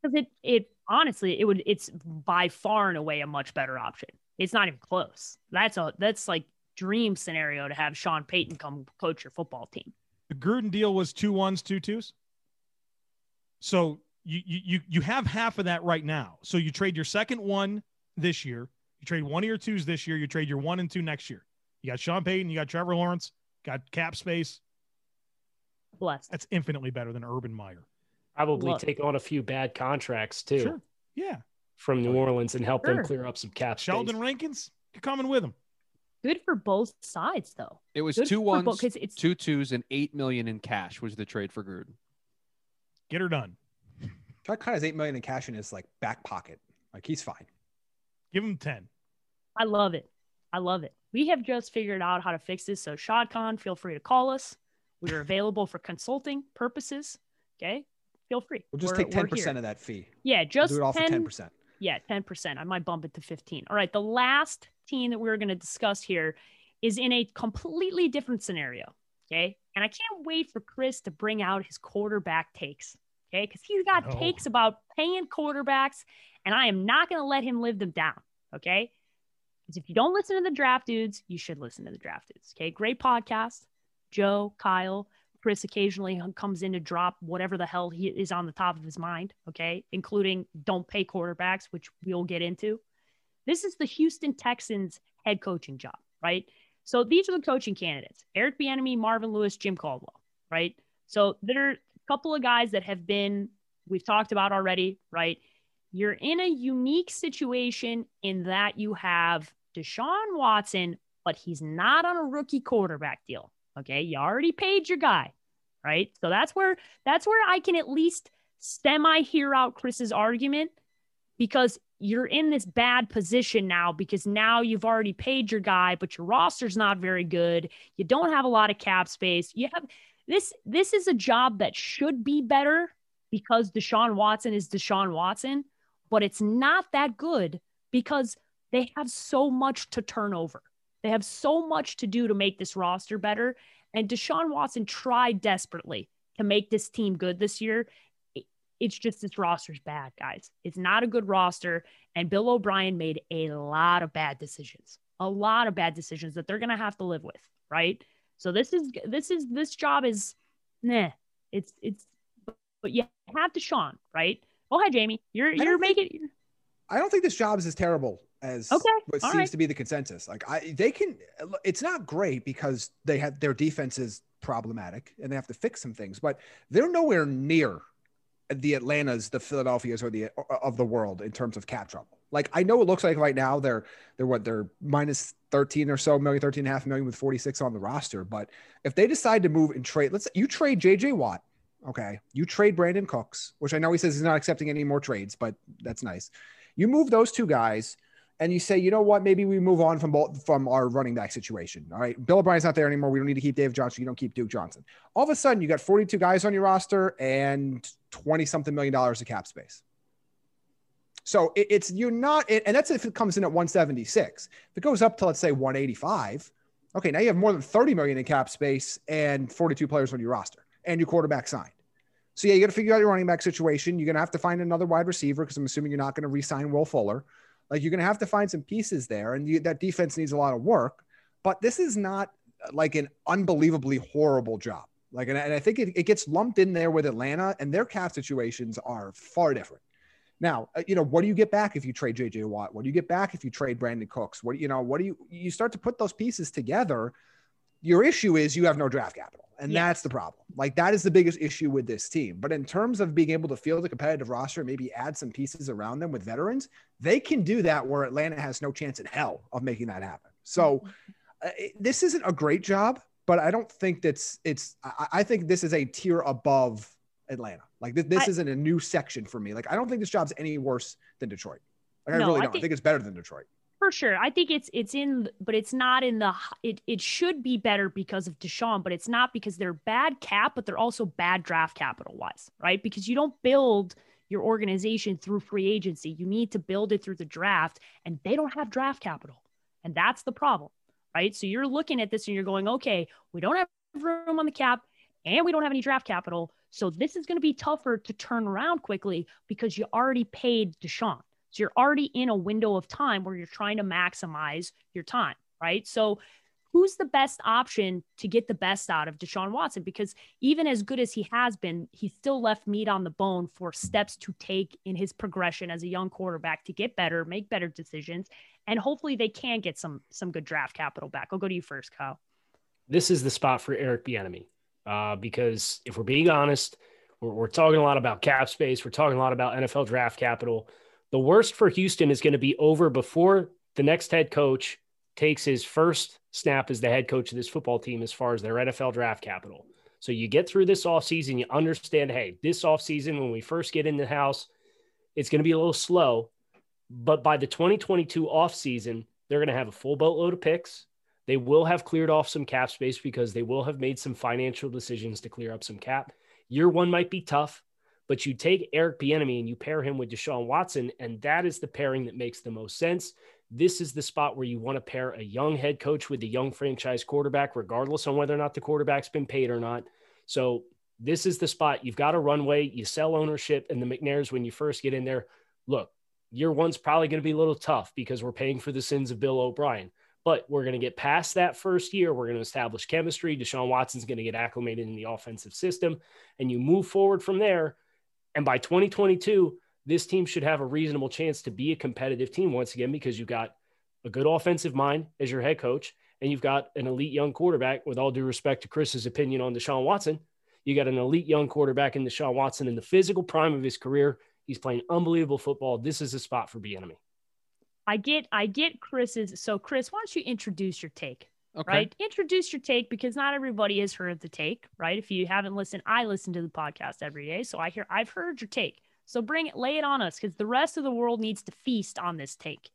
because it it honestly, it would it's by far and away a much better option. It's not even close. That's a that's like dream scenario to have Sean Payton come coach your football team. The Gruden deal was two ones, two twos. So you you you have half of that right now. So you trade your second one this year. You trade one of your twos this year. You trade your one and two next year. You got Sean Payton. You got Trevor Lawrence. Got cap space. Blessed. That's infinitely better than Urban Meyer. Probably Look. take on a few bad contracts too Sure. Yeah. from New oh, Orleans and help Sure. them clear up some cap space. Sheldon Rankins, you're coming with him. Good for both sides though. It was Good two for both- ones, 'cause it's two twos, and eight million in cash was the trade for Gruden. Get her done. Chuck kind of has eight million in cash in his like back pocket. Like he's fine. Give him 10. I love it. I love it. We have just figured out how to fix this. So Shad Khan, feel free to call us. We are available for consulting purposes. Okay. Feel free. We'll just We're- take ten percent of that fee. Yeah, We'll just do it all for 10 ten percent. Yeah, 10%. I might bump it to 15. All right. The last team that we're going to discuss here is in a completely different scenario. Okay. And I can't wait for Chris to bring out his quarterback takes. Okay. Because he's got takes about paying quarterbacks, and I am not going to let him live them down. Okay. Because if you don't listen to the draft dudes, you should listen to the draft dudes. Okay. Great podcast. Joe, Kyle, Chris occasionally comes in to drop whatever the hell he is on the top of his mind. Okay. Including don't pay quarterbacks, which we'll get into. This is the Houston Texans head coaching job, right? So these are the coaching candidates Eric Bieniemy, Marvin Lewis, Jim Caldwell, right? So there are a couple of guys that have been, we've talked about already, right? You're in a unique situation in that you have Deshaun Watson, but he's not on a rookie quarterback deal. Okay. You already paid your guy, right? So that's where that's where I can at least semi hear out Chris's argument because you're in this bad position now because now you've already paid your guy, but your roster's not very good. You don't have a lot of cap space. You have this this is a job that should be better because Deshaun Watson is Deshaun Watson, but it's not that good because they have so much to turn over. They have so much to do to make this roster better. And Deshaun Watson tried desperately to make this team good this year. It's just this roster's bad, guys. It's not a good roster. And Bill O'Brien made a lot of bad decisions, a lot of bad decisions that they're going to have to live with, right? So this is this is this job is nah. It's it's but you have Deshaun, right? Oh, Go ahead, Jamie. You're you're think- making I don't think this job is as terrible as Okay, what all seems right. to be the consensus. Like I, they can. It's not great because they have their defense is problematic and they have to fix some things, but they're nowhere near the Atlantas, the Philadelphias, or the of the world in terms of cap trouble. Like I know it looks like right now they're they're what they're minus 13 or so million, 13 and a half million with 46 on the roster. But if they decide to move and trade, let's you trade JJ Watt. Okay. You trade Brandin Cooks, which I know he says he's not accepting any more trades, but that's nice. You move those two guys and you say, you know what, maybe we move on from both from our running back situation. All right. Bill O'Brien's not there anymore. We don't need to keep Dave Johnson. You don't keep Duke Johnson. All of a sudden, you got 42 guys on your roster and 20 something million dollars of cap space. So it, it's you're not, and that's if it comes in at 176. If it goes up to let's say 185, okay, now you have more than 30 million in cap space and 42 players on your roster and your quarterback signed. So yeah, you got to figure out your running back situation. You're gonna have to find another wide receiver because I'm assuming you're not going to re-sign Will Fuller. Like you're gonna have to find some pieces there, and you, that defense needs a lot of work. But this is not like an unbelievably horrible job. Like, and, I- and I think it, it gets lumped in there with Atlanta, and their cap situations are far different. Now, uh, you know, what do you get back if you trade JJ Watt? What do you get back if you trade Brandin Cooks? What you know? What do you you start to put those pieces together? Your issue is you have no draft capital, and Yeah. that's the problem. Like that is the biggest issue with this team. But in terms of being able to field a competitive roster, and maybe add some pieces around them with veterans, they can do that. Where Atlanta has no chance in hell of making that happen. So uh, it- this isn't a great job, but I don't think that's it's. I, I think this is a tier above Atlanta. Like this, this I- isn't a new section for me. Like I don't think this job's any worse than Detroit. Like I No, really I don't. I think- think it's better than Detroit. For sure. I think it's it's in but it's not in the it it should be better because of Deshaun, but it's not because they're bad cap, but they're also bad draft capital wise, right? Because you don't build your organization through free agency. You need to build it through the draft, and they don't have draft capital. And that's the problem, right? So you're looking at this and you're going, okay, we don't have room on the cap and we don't have any draft capital. So this is going to be tougher to turn around quickly because you already paid Deshaun. So you're already in a window of time where you're trying to maximize your time, right? So who's the best option to get the best out of Deshaun Watson? Because even as good as he has been, he still left meat on the bone for steps to take in his progression as a young quarterback to get better, make better decisions, and hopefully they can get some some good draft capital back. I'll go to you first, Kyle. This is the spot for Eric Bieniemy, uh, because if we're being honest, we're, we're talking a lot about cap space, we're talking a lot about NFL draft capital. The worst for Houston is going to be over before the next head coach takes his first snap as the head coach of this football team as far as their NFL draft capital. So you get through this offseason, you understand, hey, this offseason, when we first get in the house, it's going to be a little slow. But by the 2022 offseason, they're going to have a full boatload of picks. They will have cleared off some cap space because they will have made some financial decisions to clear up some cap. Year one might be tough, but you take Eric Bieniemy and you pair him with Deshaun Watson, and that is the pairing that makes the most sense this is the spot where you want to pair a young head coach with a young franchise quarterback, regardless on whether or not the quarterback's been paid or not. So this is the spot. You've got a runway. You sell ownership, and the McNairs when you first get in there. Look, year one's probably going to be a little tough because we're paying for the sins of Bill O'Brien. But we're going to get past that first year. We're going to establish chemistry. Deshaun Watson's going to get acclimated in the offensive system, and you move forward from there. And by 2022, this team should have a reasonable chance to be a competitive team once again because you've got a good offensive mind as your head coach and you've got an elite young quarterback with all due respect to Chris's opinion on Deshaun Watson. You got an elite young quarterback in Deshaun Watson in the physical prime of his career. He's playing unbelievable football. This is a spot for Bieniemy. I get I get Chris's so Chris, why don't you introduce your take? Okay. Right? Introduce your take because not everybody has heard the take, right? If you haven't listened, I listen to the podcast every day. So I hear I've heard your take. So bring it, lay it on us because the rest of the world needs to feast on this take.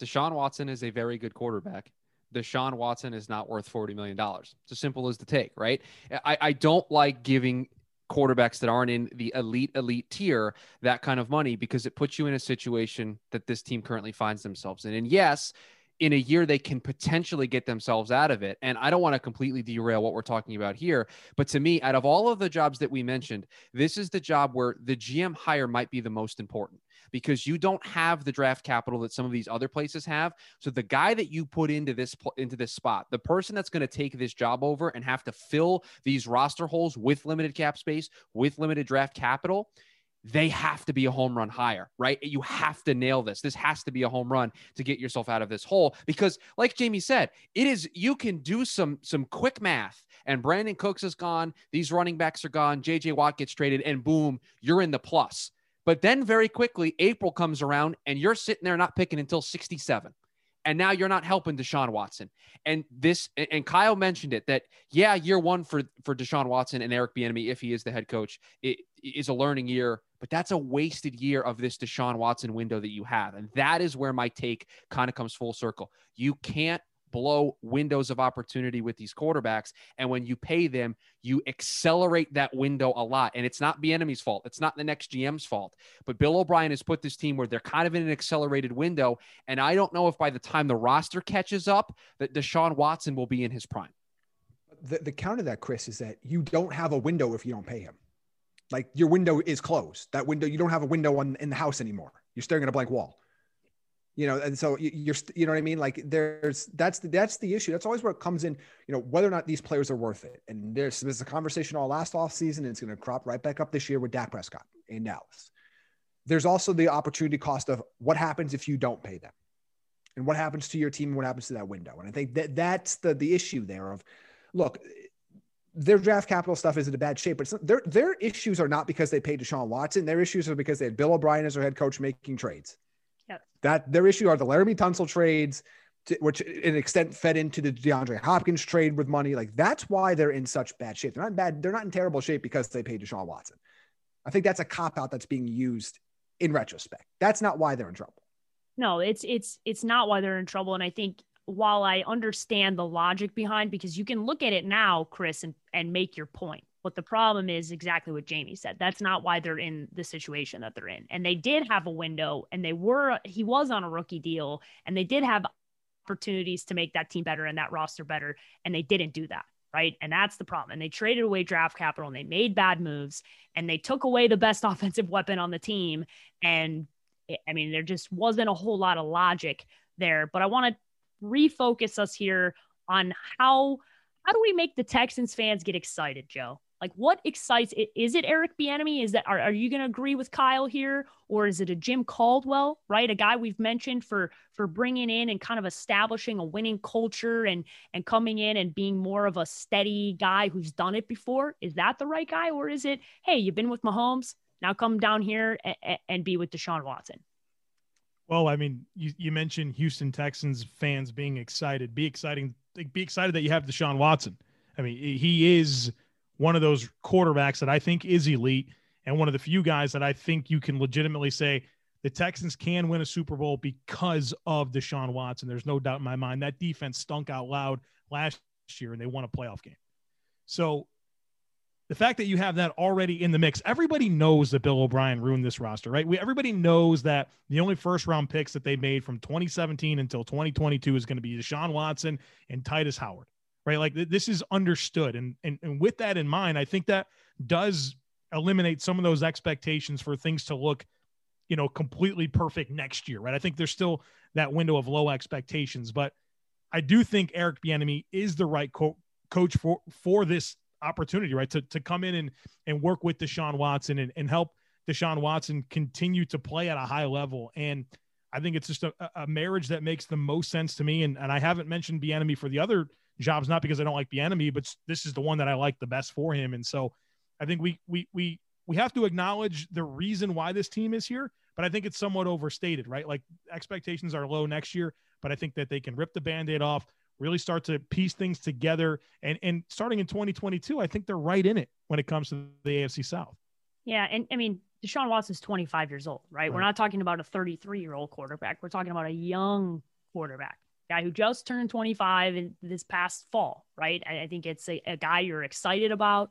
Deshaun Watson is a very good quarterback. Deshaun Watson is not worth $40 million. It's as simple as the take, right? I, I don't like giving quarterbacks that aren't in the elite, elite tier that kind of money because it puts you in a situation that this team currently finds themselves in. And yes, in a year they can potentially get themselves out of it. And I don't want to completely derail what we're talking about here, but to me, out of all of the jobs that we mentioned, this is the job where the GM hire might be the most important because you don't have the draft capital that some of these other places have. So the guy that you put into this into this spot, the person that's going to take this job over and have to fill these roster holes with limited cap space, with limited draft capital, they have to be a home run higher, right? You have to nail this. This has to be a home run to get yourself out of this hole because like Jamie said, it is you can do some some quick math and Brandin Cooks is gone, these running backs are gone, JJ Watt gets traded and boom, you're in the plus. But then very quickly April comes around and you're sitting there not picking until 67 and now you're not helping Deshaun Watson. And this and Kyle mentioned it that yeah, year one for for Deshaun Watson and Eric Bieniemy, if he is the head coach, it is a learning year. But that's a wasted year of this Deshaun Watson window that you have, and that is where my take kind of comes full circle. You can't blow windows of opportunity with these quarterbacks. And when you pay them, you accelerate that window a lot. And it's not Bieniemy's fault. It's not the next GM's fault. But Bill O'Brien has put this team where they're kind of in an accelerated window. And I don't know if by the time the roster catches up, that Deshaun Watson will be in his prime. The, the counter to that, Chris, is that you don't have a window if you don't pay him. Like your window is closed. That window, you don't have a window on, in the house anymore. You're staring at a blank wall. You know and so you're you know what i mean? Like there's that's the that's the issue. That's always where it comes in you know whether or not these players are worth it. And there's there's a conversation all last off season and it's going to crop right back up this year with Dak Prescott in Dallas. There's also the opportunity cost of what happens if you don't pay them and what happens to your team and what happens to that window. And i think that that's the the issue there of look their draft capital stuff is in a bad shape, but their their issues are not because they paid Deshaun Watson. Their issues are because they had Bill O'Brien as their head coach making trades. Yeah, That their issue are the Laremy Tunsil trades, to, which in extent fed into the DeAndre Hopkins trade with money. Like that's why they're in such bad shape. They're not bad. They're not in terrible shape because they paid Deshaun Watson. I think that's a cop out that's being used in retrospect. That's not why they're in trouble. No, it's it's it's not why they're in trouble. And I think while I understand the logic behind, because you can look at it now, Chris, and and make your point. But the problem is exactly what Jamie said. That's not why they're in the situation that they're in. And they did have a window and they were, he was on a rookie deal and they did have opportunities to make that team better and that roster better. And they didn't do that. right? And that's the problem. And they traded away draft capital and they made bad moves and they took away the best offensive weapon on the team. And I mean, there just wasn't a whole lot of logic there. But I want to refocus us here on how how do we make the Texans fans get excited, Joe? Like, what excites? Is it Eric Bieniemy? Is that are, are you going to agree with Kyle here, or is it a Jim Caldwell, right? A guy we've mentioned for for bringing in and kind of establishing a winning culture and and coming in and being more of a steady guy who's done it before. Is that the right guy, or is it hey, you've been with Mahomes, now come down here and, and be with Deshaun Watson? Well, I mean, you, you mentioned Houston Texans fans being excited. Be exciting. Be excited that you have Deshaun Watson. I mean, he is one of those quarterbacks that I think is elite and one of the few guys that I think you can legitimately say the Texans can win a Super Bowl because of Deshaun Watson. There's no doubt in my mind that defense stunk out loud last year and they won a playoff game. So the fact that you have that already in the mix, everybody knows that Bill O'Brien ruined this roster, right? We everybody knows that the only first round picks that they made from 2017 until 2022 is going to be Deshaun Watson and Tytus Howard right? Like th- this is understood. And, and, and with that in mind, I think that does eliminate some of those expectations for things to look, you know, completely perfect next year, right? I think there's still that window of low expectations, but I do think Eric Bieniemy is the right co- coach for, for this opportunity, right? To, to come in and, and work with Deshaun Watson and, and help Deshaun Watson continue to play at a high level. And I think it's just a, a marriage that makes the most sense to me. And, and I haven't mentioned Bieniemy for the other jobs, not because I don't like Bieniemy, but this is the one that I like the best for him. And so I think we we we we have to acknowledge the reason why this team is here, but I think it's somewhat overstated, right? Like expectations are low next year, but I think that they can rip the band-aid off, really start to piece things together. And and starting in 2022, I think they're right in it when it comes to the AFC South. Yeah, and I mean Deshaun Watson's 25 years old, right? right. We're not talking about a 33 year old quarterback. We're talking about a young quarterback guy who just turned 25 in this past fall, right? I, I think it's a, a guy you're excited about.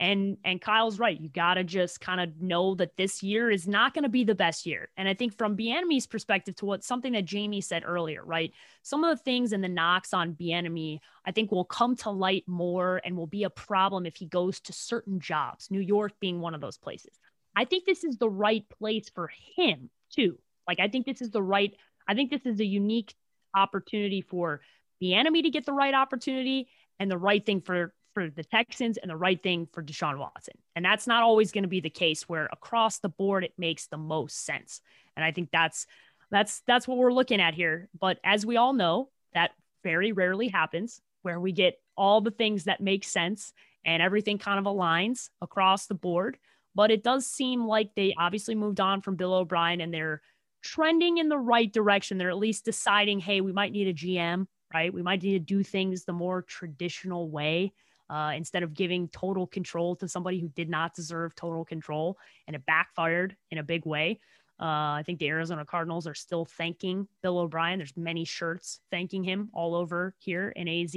And and Kyle's right. You gotta just kind of know that this year is not going to be the best year. And I think from Bieniemy's perspective, to what something that Jamie said earlier, right? Some of the things and the knocks on Bieniemy, I think, will come to light more and will be a problem if he goes to certain jobs. New York being one of those places. I think this is the right place for him too. Like I think this is the right. I think this is a unique opportunity for Bieniemy to get the right opportunity and the right thing for for the Texans and the right thing for Deshaun Watson. And that's not always going to be the case where across the board it makes the most sense. And I think that's that's that's what we're looking at here. But as we all know, that very rarely happens where we get all the things that make sense and everything kind of aligns across the board. But it does seem like they obviously moved on from Bill O'Brien and they're trending in the right direction. They're at least deciding, hey, we might need a GM, right? We might need to do things the more traditional way uh, instead of giving total control to somebody who did not deserve total control. And it backfired in a big way. Uh, I think the Arizona Cardinals are still thanking Bill O'Brien. There's many shirts thanking him all over here in AZ.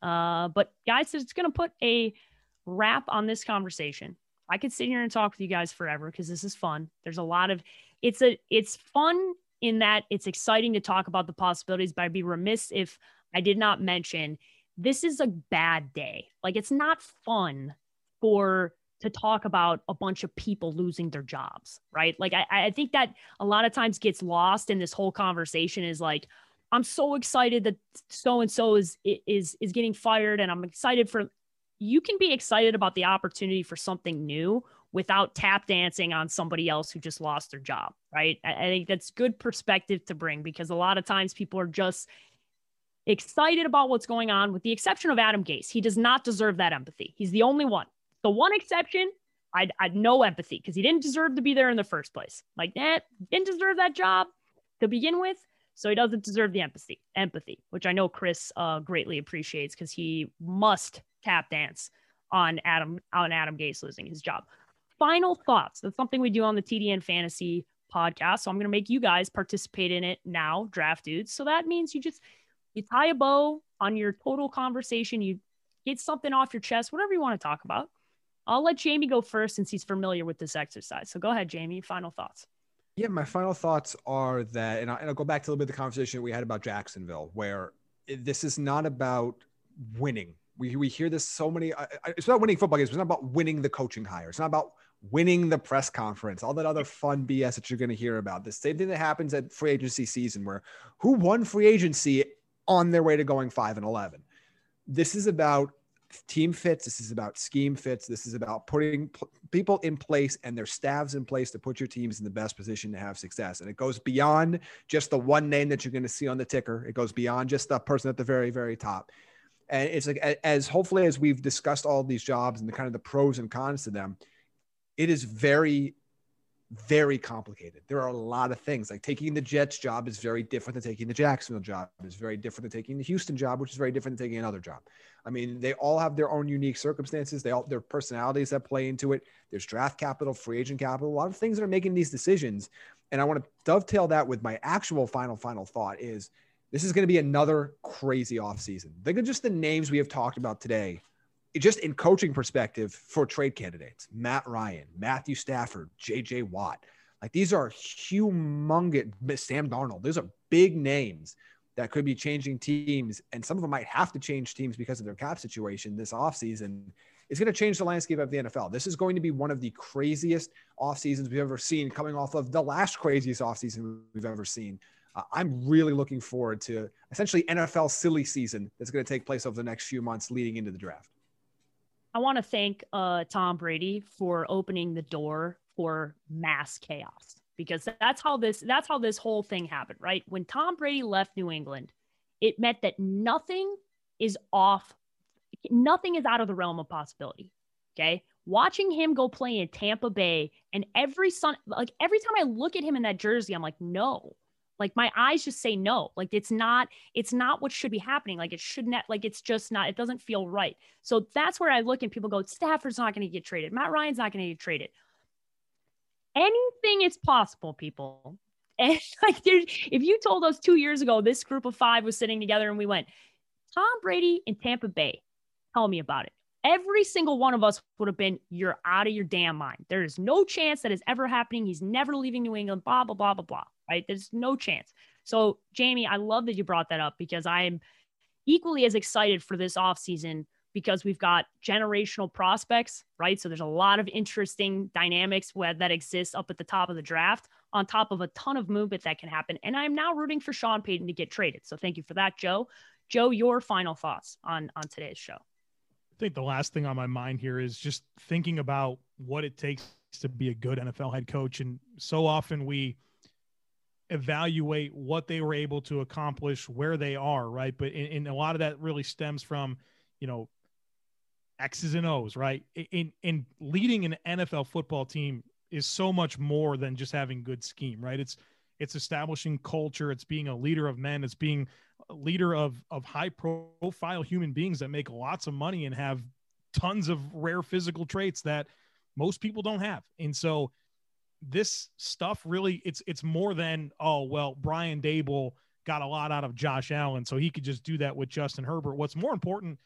Uh, but guys, it's going to put a wrap on this conversation. I could sit here and talk with you guys forever because this is fun. There's a lot of it's a it's fun in that it's exciting to talk about the possibilities, but I'd be remiss if I did not mention this is a bad day. Like it's not fun for to talk about a bunch of people losing their jobs, right? Like I, I think that a lot of times gets lost in this whole conversation is like, I'm so excited that so and so is is is getting fired, and I'm excited for you can be excited about the opportunity for something new without tap dancing on somebody else who just lost their job, right? I, I think that's good perspective to bring because a lot of times people are just excited about what's going on, with the exception of Adam Gase. He does not deserve that empathy. He's the only one. The one exception, I'd, I'd no empathy because he didn't deserve to be there in the first place. Like that, didn't deserve that job to begin with. So he doesn't deserve the empathy, empathy, which I know Chris uh, greatly appreciates because he must tap dance on Adam on Adam Gase losing his job final thoughts. That's something we do on the TDN Fantasy podcast. So I'm going to make you guys participate in it now, draft dudes. So that means you just you tie a bow on your total conversation. You get something off your chest, whatever you want to talk about. I'll let Jamie go first since he's familiar with this exercise. So go ahead, Jamie. Final thoughts. Yeah, my final thoughts are that, and, I, will go back to a little bit of the conversation we had about Jacksonville, where this is not about winning We, we hear this so many. It's not winning football games. It's not about winning the coaching hire. It's not about winning the press conference, all that other fun BS that you're going to hear about. The same thing that happens at free agency season, where who won free agency on their way to going five and 11. This is about team fits. This is about scheme fits. This is about putting p- people in place and their staffs in place to put your teams in the best position to have success. And it goes beyond just the one name that you're going to see on the ticker. It goes beyond just the person at the very, very top. And it's like as hopefully as we've discussed all these jobs and the kind of the pros and cons to them, it is very very complicated. There are a lot of things like taking the Jets job is very different than taking the Jacksonville job. It's very different than taking the Houston job, which is very different than taking another job. I mean, they all have their own unique circumstances. They all their personalities that play into it. There's draft capital, free agent capital, a lot of things that are making these decisions. And I want to dovetail that with my actual final final thought is this is going to be another crazy offseason. Think of just the names we have talked about today just in coaching perspective for trade candidates, Matt Ryan, Matthew Stafford, JJ Watt. Like these are humongous Sam Darnold. Those are big names that could be changing teams. And some of them might have to change teams because of their cap situation this offseason. It's going to change the landscape of the NFL. This is going to be one of the craziest off seasons we've ever seen, coming off of the last craziest off season we've ever seen. Uh, I'm really looking forward to essentially NFL silly season that's going to take place over the next few months leading into the draft. I want to thank uh, Tom Brady for opening the door for mass chaos because that's how this that's how this whole thing happened, right? When Tom Brady left New England, it meant that nothing is off, nothing is out of the realm of possibility. Okay. Watching him go play in Tampa Bay and every son like every time I look at him in that jersey, I'm like, no, like my eyes just say no. Like it's not, it's not what should be happening. Like it should not, like it's just not, it doesn't feel right. So that's where I look and people go, Stafford's not going to get traded. Matt Ryan's not going to get traded. Anything is possible, people. And like there's, if you told us two years ago, this group of five was sitting together and we went, Tom Brady in Tampa Bay, tell me about it. Every single one of us would have been, you're out of your damn mind. There is no chance that is ever happening. He's never leaving New England, blah, blah, blah, blah, blah right? There's no chance. So, Jamie, I love that you brought that up because I'm equally as excited for this offseason because we've got generational prospects, right? So there's a lot of interesting dynamics where that exists up at the top of the draft, on top of a ton of movement that can happen. And I'm now rooting for Sean Payton to get traded. So thank you for that, Joe. Joe, your final thoughts on on today's show. I think the last thing on my mind here is just thinking about what it takes to be a good NFL head coach. And so often we evaluate what they were able to accomplish, where they are, right? But in, in a lot of that really stems from, you know, X's and O's, right? In in leading an NFL football team is so much more than just having good scheme, right? It's it's establishing culture, it's being a leader of men, it's being a leader of of high profile human beings that make lots of money and have tons of rare physical traits that most people don't have. And so this stuff really it's it's more than oh well Brian Daboll got a lot out of Josh Allen so he could just do that with Justin Herbert. What's more important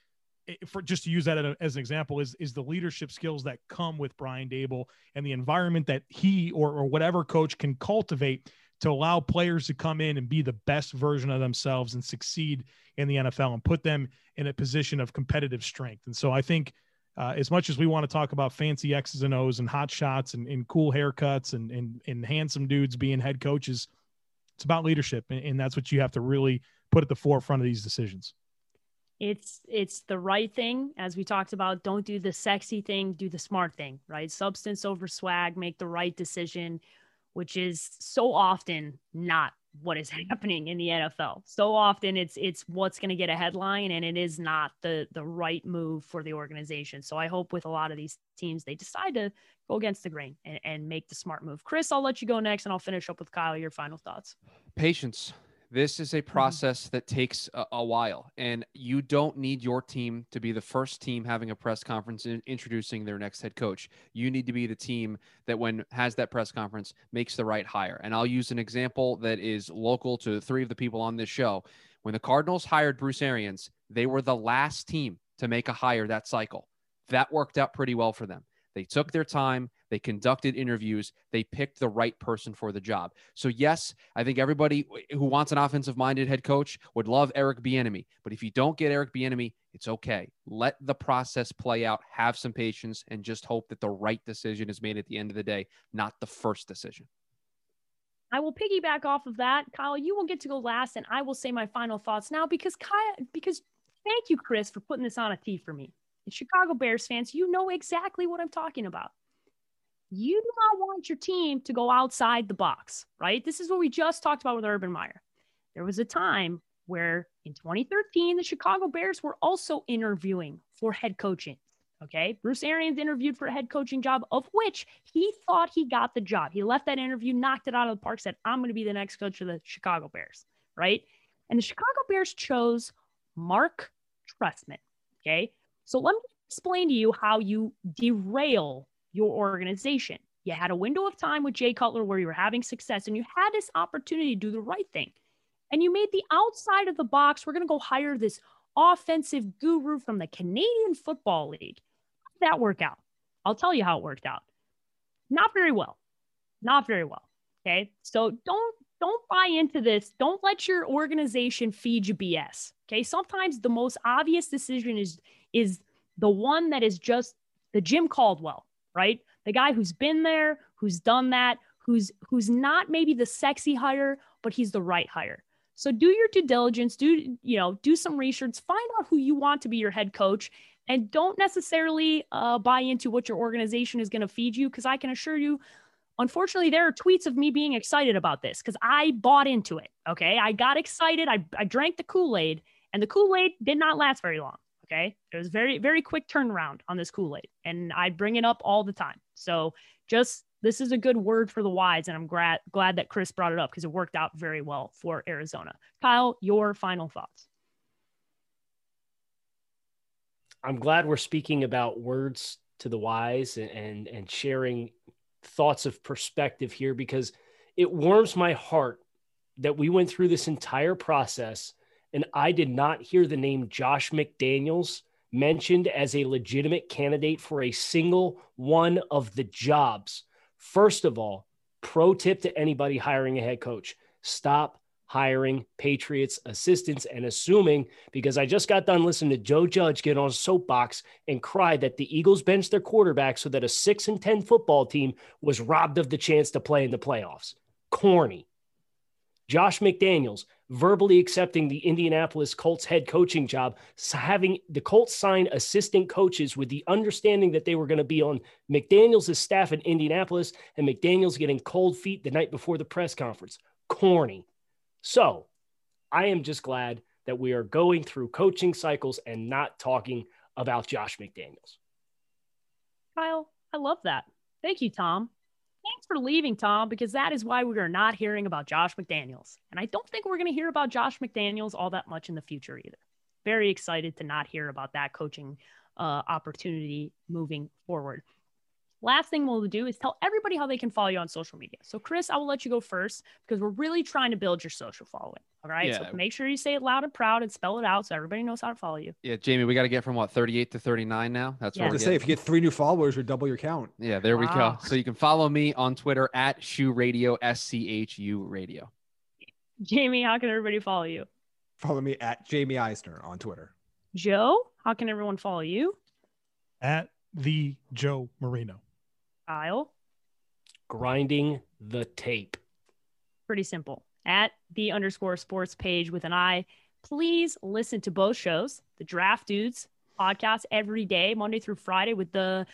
eh, for just to use that as an example is is the leadership skills that come with Brian Daboll and the environment that he or, or whatever coach can cultivate to allow players to come in and be the best version of themselves and succeed in the NFL and put them in a position of competitive strength. And so I think uh, as much as we want to talk about fancy X's and O's and hot shots and, and cool haircuts and, and, and handsome dudes being head coaches, it's about leadership. And, and that's what you have to really put at the forefront of these decisions. It's it's the right thing as we talked about. Don't do the sexy thing, do the smart thing, right? Substance over swag, make the right decision, which is so often not what is mm-hmm. happening in the NFL. So often it's it's what's going to get a headline and it is not the the right move for the organization. So I hope with a lot of these teams they decide to go against the grain and, and make the smart move. Chris, I'll let you go next and I'll finish up with Kyle your final thoughts. Patience. This is a mm-hmm. process that takes a, a, while, and you don't need your team to be the first team having a press conference in, introducing their next head coach. You need to be the team that, when has that press conference, makes the right hire. And I'll use an example that is local to three of the people on this show. When the Cardinals hired Bruce Arians, they were the last team to make a hire that cycle. That worked out pretty well for them. They took their time. They conducted interviews. They picked the right person for the job. So, yes, I think everybody who wants an offensive minded head coach would love Eric Bieniemy. But if you don't get Eric Bieniemy, it's okay. Let the process play out. Have some patience and just hope that the right decision is made at the end of the day, not the first decision. I will piggyback off of that. Kyle, you will get to go last, and I will say my final thoughts now because Kyle, because thank you, Chris, for putting this on a tee for me. And Chicago Bears fans, you know exactly what I'm talking about. You do not want your team to go outside the box, right? This is what we just talked about with Urban Meyer. There was a time where in 2013, the Chicago Bears were also interviewing for head coaching. Okay. Bruce Arians interviewed for a head coaching job, of which he thought he got the job. He left that interview, knocked it out of the park, said, I'm going to be the next coach of the Chicago Bears. Right. And the Chicago Bears chose Mark Trestman. Okay. So let me explain to you how you derail your organization. You had a window of time with Jay Cutler where you were having success and you had this opportunity to do the right thing. And you made the outside of the box. We're going to go hire this offensive guru from the Canadian Football League that work out? I'll tell you how it worked out. Not very well. Not very well. Okay. So don't don't buy into this. Don't let your organization feed you BS. Okay. Sometimes the most obvious decision is is the one that is just the Jim Caldwell, right? The guy who's been there, who's done that, who's who's not maybe the sexy hire, but he's the right hire. So do your due diligence, do you know, do some research, find out who you want to be your head coach and don't necessarily uh, buy into what your organization is going to feed you because I can assure you, unfortunately, there are tweets of me being excited about this because I bought into it. Okay. I got excited. I, I drank the Kool Aid, and the Kool Aid did not last very long. Okay. It was very, very quick turnaround on this Kool Aid, and I bring it up all the time. So just this is a good word for the wise, and I'm glad glad that Chris brought it up because it worked out very well for Arizona. Kyle, your final thoughts. I'm glad we're speaking about words to the wise and, and, and sharing thoughts of perspective here because it warms my heart that we went through this entire process and I did not hear the name Josh McDaniels mentioned as a legitimate candidate for a single one of the jobs. First of all, pro tip to anybody hiring a head coach stop hiring Patriots assistants and assuming because I just got done listening to Joe Judge get on a soapbox and cry that the Eagles benched their quarterback so that a 6 and 10 football team was robbed of the chance to play in the playoffs. Corny. Josh McDaniels verbally accepting the Indianapolis Colts head coaching job, having the Colts sign assistant coaches with the understanding that they were going to be on McDaniels' staff in Indianapolis and McDaniels getting cold feet the night before the press conference. Corny. So I am just glad that we are going through coaching cycles and not talking about Josh McDaniels. Kyle, I love that. Thank you, Tom. Thanks for leaving, Tom, because that is why we are not hearing about Josh McDaniels. And I don't think we're going to hear about Josh McDaniels all that much in the future either. Very excited to not hear about that coaching uh, opportunity moving forward. Last thing we'll do is tell everybody how they can follow you on social media. So, Chris, I will let you go first because we're really trying to build your social following. All right. Yeah. So make sure you say it loud and proud and spell it out so everybody knows how to follow you. Yeah, Jamie, we got to get from what 38 to 39 now. That's yeah. what to say. If you get three new followers, you double your count. Yeah, there wow. we go. So you can follow me on Twitter at Schu Radio S C H U Radio. Jamie, how can everybody follow you? Follow me at Jamie Eisner on Twitter. Joe, how can everyone follow you? At the Joe Marino. Kyle? Grinding the tape. Pretty simple. At the underscore sports page with an I. Please listen to both shows, the Draft Dudes podcast every day, Monday through Friday, with the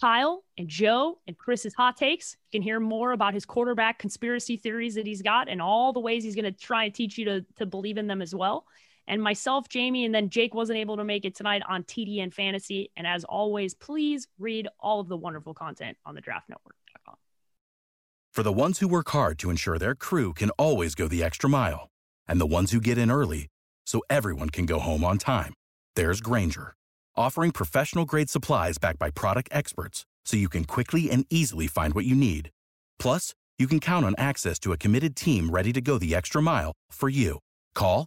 Kyle and Joe and Chris's hot takes. You can hear more about his quarterback conspiracy theories that he's got and all the ways he's going to try and teach you to, to believe in them as well and myself, Jamie, and then Jake wasn't able to make it tonight on TDN Fantasy. And as always, please read all of the wonderful content on the draftnetwork.com. For the ones who work hard to ensure their crew can always go the extra mile, and the ones who get in early so everyone can go home on time, there's Grainger, offering professional grade supplies backed by product experts so you can quickly and easily find what you need. Plus, you can count on access to a committed team ready to go the extra mile for you. Call